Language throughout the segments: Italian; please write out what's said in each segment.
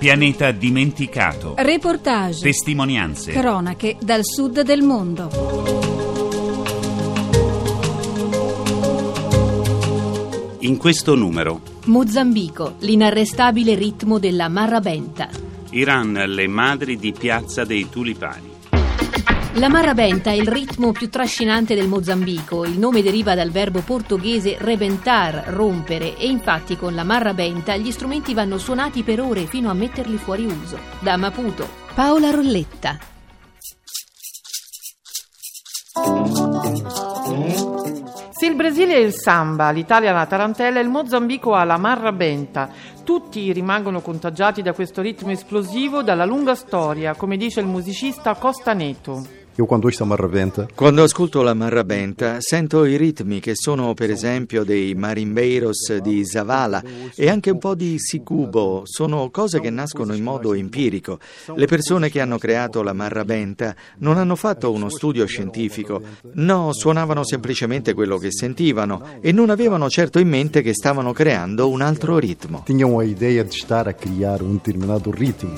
Pianeta dimenticato. Reportage. Testimonianze. Cronache dal sud del mondo. In questo numero. Mozambico, l'inarrestabile ritmo della marrabenta. Iran, le madri di Piazza dei Tulipani. La marrabenta è il ritmo più trascinante del Mozambico. Il nome deriva dal verbo portoghese rebentar, rompere, e infatti con la marrabenta gli strumenti vanno suonati per ore fino a metterli fuori uso. Da Maputo, Paola Rolletta. Se il Brasile è il samba, l'Italia la tarantella il Mozambico ha la marrabenta. Tutti rimangono contagiati da questo ritmo esplosivo dalla lunga storia, come dice il musicista Costa Neto. Eu quando ouço a marrabenta Quando ascolto la marrabenta sento i ritmi che sono per esempio dei marimbeiros di Zavala e anche un po' di sicubo, sono cose che nascono in modo empirico. Le persone che hanno creato la marrabenta non hanno fatto uno studio scientifico, no, suonavano semplicemente quello che sentivano e non avevano certo in mente che stavano creando un altro ritmo. tinham a ideia de estar a criar um determinado ritmo.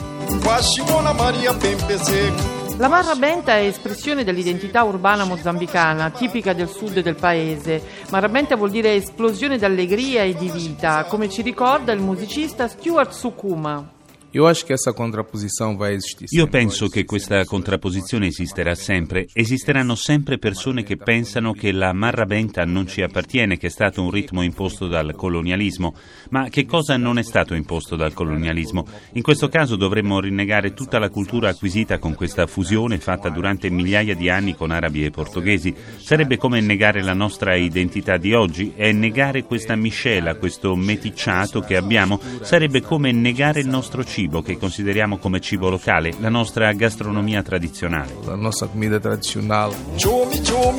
Washington Maria Pempese. La marrabenta è espressione dell'identità urbana mozambicana, tipica del sud del paese. Marrabenta vuol dire esplosione d'allegria e di vita, come ci ricorda il musicista Stuart Sukuma. Eu acho que essa contraposição vai existir. Io sempre. penso che questa contrapposizione esisterà sempre. Esisteranno sempre persone che pensano che la marrabenta non ci appartiene, che è stato un ritmo imposto dal colonialismo. Ma che cosa non è stato imposto dal colonialismo? In questo caso dovremmo rinnegare tutta la cultura acquisita con questa fusione fatta durante migliaia di anni con arabi e portoghesi. Sarebbe come negare la nostra identità di oggi e negare questa miscela, questo meticciato che abbiamo, sarebbe come negare il nostro cibo che consideriamo come cibo locale, la nostra gastronomia tradizionale. A nossa comida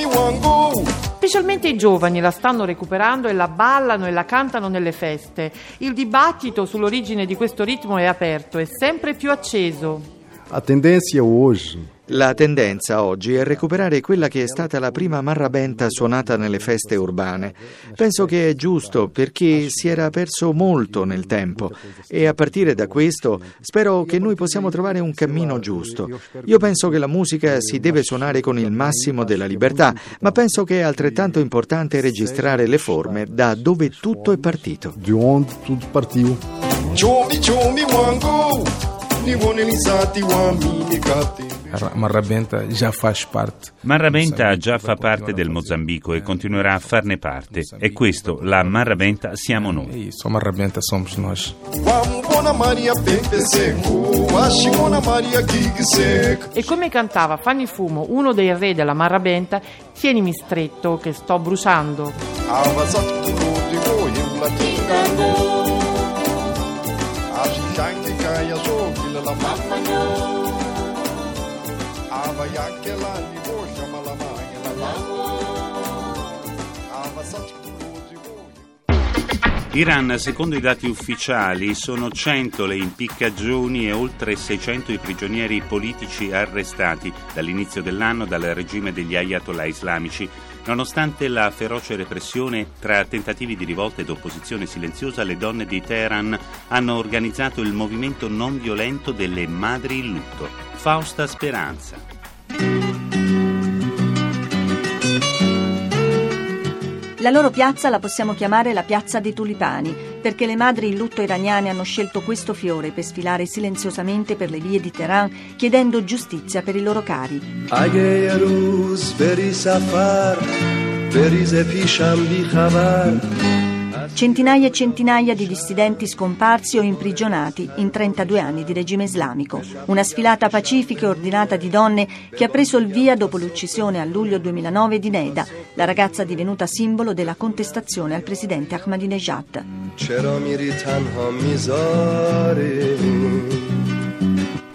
Wango. Specialmente i giovani la stanno recuperando e la ballano e la cantano nelle feste. Il dibattito sull'origine di questo ritmo è aperto e sempre più acceso. A tendência hoje La tendenza oggi è recuperare quella che è stata la prima marrabenta suonata nelle feste urbane. Penso che è giusto perché si era perso molto nel tempo e a partire da questo spero che noi possiamo trovare un cammino giusto. Io penso che la musica si deve suonare con il massimo della libertà, ma penso che è altrettanto importante registrare le forme da dove tutto è partito. Chomi Chomi Wango. Nivone Lisati Wamini Kati. A marrabenta já faz parte. Marrabenta già fa parte del Mozambico e continuerà a farne parte. E questo, la Marrabenta, siamo noi. a marrabenta somos nós. E come cantava Fanny Fumo, uno dei re della marrabenta, tienimi stretto che sto bruciando. Avasat Kuludi Iran, secondo i dati ufficiali, sono 100 le impiccagioni e oltre 600 i prigionieri politici arrestati dall'inizio dell'anno dal regime degli ayatollah islamici. Nonostante la feroce repressione tra tentativi di rivolta ed opposizione silenziosa, le donne di Teheran hanno organizzato il movimento non violento delle madri in lutto. Fausta Speranza. La loro piazza la possiamo chiamare la piazza dei tulipani, perché le madri in lutto iraniane hanno scelto questo fiore per sfilare silenziosamente per le vie di Teheran chiedendo giustizia per i loro cari. Aghe یه روز بری سفر بریزه پیشم بی خبر Centinaia e centinaia di dissidenti scomparsi o imprigionati in 32 anni di regime islamico. Una sfilata pacifica e ordinata di donne che ha preso il via dopo l'uccisione a luglio 2009 di Neda, la ragazza divenuta simbolo della contestazione al presidente Ahmadinejad. چرا میری تنها میذاری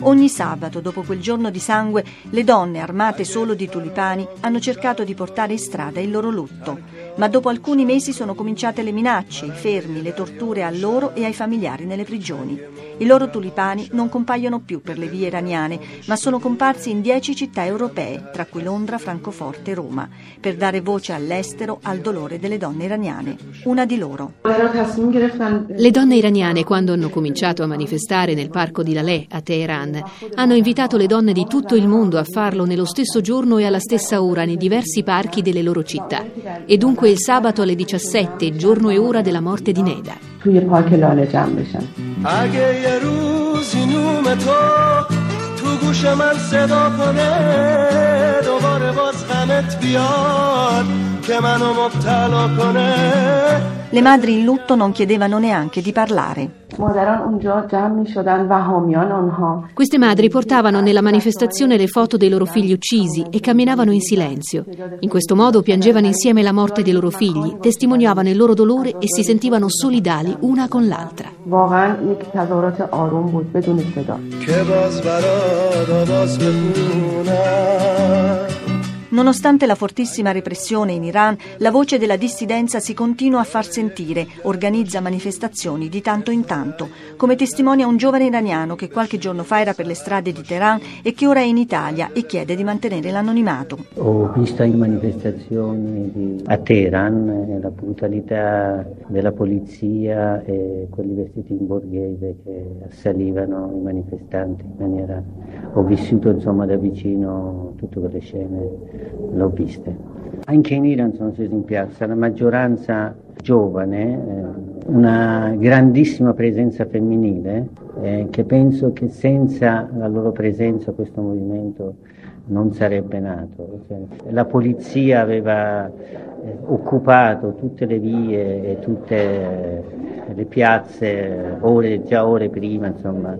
Ogni sabato, dopo quel giorno di sangue, le donne armate solo di tulipani hanno cercato di portare in strada il loro lutto. ma dopo alcuni mesi sono cominciate le minacce, i fermi, le torture a loro e ai familiari nelle prigioni. I loro tulipani non compaiono più per le vie iraniane, ma sono comparsi in dieci città europee, tra cui Londra, Francoforte e Roma, per dare voce all'estero al dolore delle donne iraniane. Una di loro. Le donne iraniane, quando hanno cominciato a manifestare nel parco di Laleh a Teheran, hanno invitato le donne di tutto il mondo a farlo nello stesso giorno e alla stessa ora nei diversi parchi delle loro città. E dunque il sabato alle 17, giorno e ora della morte di Neda. توی پارک لاله جمع بشن اگه یه روزی نوم تو تو گوش من صدا کنه دوباره باز غمت بیاد که منو مبتلا کنه Le madri in lutto non chiedevano neanche di parlare. مادران اونجا جمع می شدن و حامیان آنها Queste madri portavano nella manifestazione le foto dei loro figli uccisi e camminavano in silenzio. In questo modo piangevano insieme la morte dei loro figli, testimoniavano il loro dolore e si sentivano solidali una con l'altra. واقعا یک تظاهرات آروم بود بدون صدا که باز برات آواز بخونم Nonostante la fortissima repressione in Iran, la voce della dissidenza si continua a far sentire, organizza manifestazioni di tanto in tanto, come testimonia un giovane iraniano che qualche giorno fa era per le strade di Teheran e che ora è in Italia e chiede di mantenere l'anonimato. Ho visto in manifestazioni a Teheran eh, la brutalità della polizia e quelli vestiti in borghese che assalivano i manifestanti in maniera... Ho vissuto insomma da vicino tutte quelle scene, l'ho viste. Anche in Iran sono sceso in piazza, la maggioranza giovane, eh, una grandissima presenza femminile eh, che penso che senza la loro presenza questo movimento non sarebbe nato. Cioè, La polizia aveva eh, occupato tutte le vie e tutte le piazze ore, già ore prima, insomma,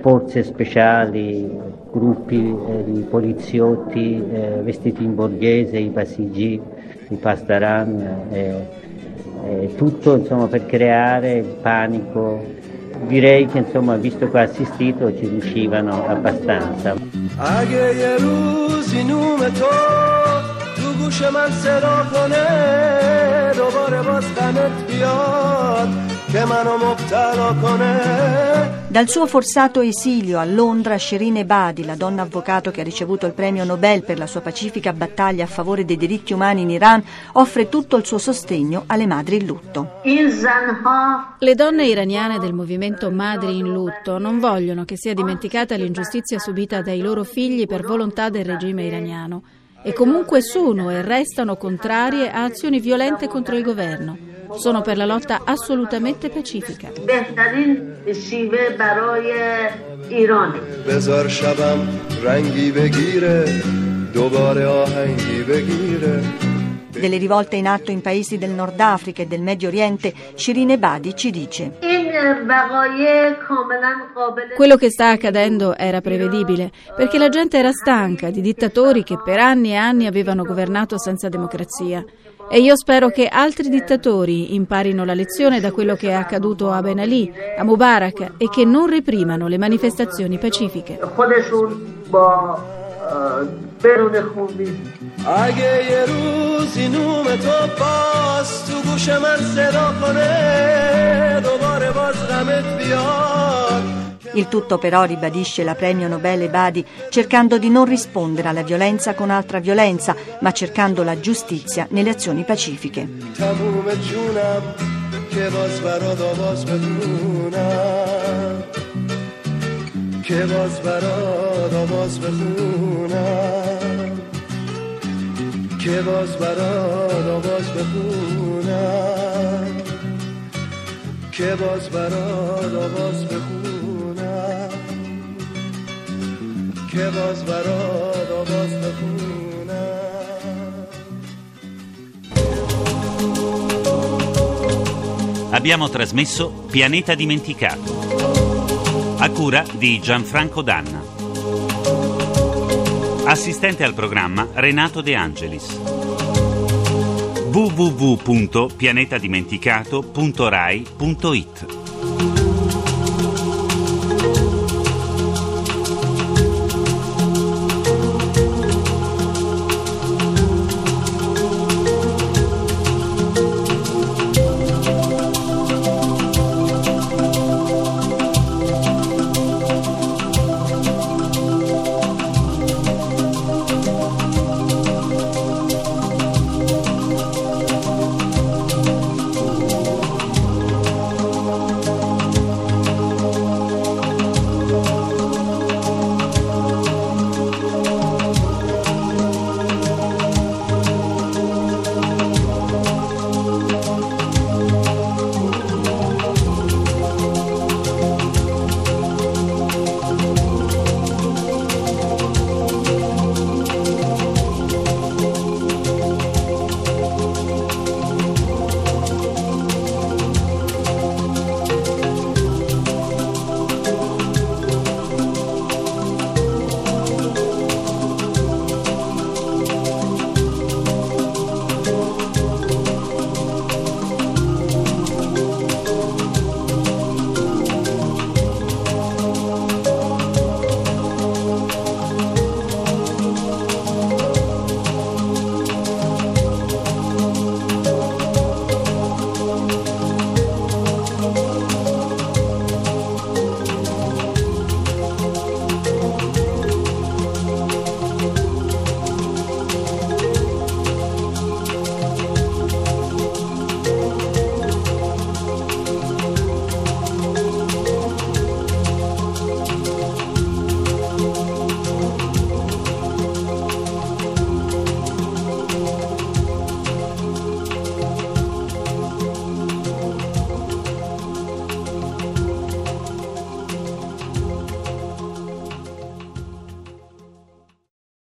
forze speciali, gruppi eh, di poliziotti eh, vestiti in borghese, i pasigi, i pastaran, eh, eh, tutto insomma, per creare il panico. Direi che insomma, visto che ho assistito ci riuscivano abbastanza. اگه یه روزی نوم تو تو گوش من صدا کنه دوباره باز غمت بیاد که منو مبتلا کنه Dal suo forzato esilio a Londra, Shirin Ebadi, la donna avvocato che ha ricevuto il premio Nobel per la sua pacifica battaglia a favore dei diritti umani in Iran, offre tutto il suo sostegno alle madri in lutto. Le donne iraniane del movimento Madri in lutto non vogliono che sia dimenticata l'ingiustizia subita dai loro figli per volontà del regime iraniano e comunque sono e restano contrarie a azioni violente contro il governo. Sono per la lotta assolutamente pacifica. بذار شبم رنگی بگیره دوباره آهنگی بگیره Delle rivolte in atto in paesi del Nord Africa e del Medio Oriente, Shirin Ebadi ci dice Quello che sta accadendo era prevedibile, perché la gente era stanca di dittatori che per anni e anni avevano governato senza democrazia. E io spero che altri dittatori imparino la lezione da quello che è accaduto a Ben Ali, a Mubarak e che non reprimano le manifestazioni pacifiche. اگه یه روزی نوم تو باز تو گوش من صدا کنه دوباره باز غمت بیاد Il tutto però ribadisce la premio Nobel Ebadi cercando di non rispondere alla violenza con altra violenza, ma cercando la giustizia nelle azioni pacifiche. تموم جونم که باز برات آواز بخونم که باز برات آواز بخونم که باز برات آواز بخونم که باز برات آواز بخونم که باز برات آواز بخونم Abbiamo trasmesso Pianeta Dimenticato, a cura di Gianfranco Danna. Assistente al programma Renato De Angelis. www.pianetadimenticato.rai.it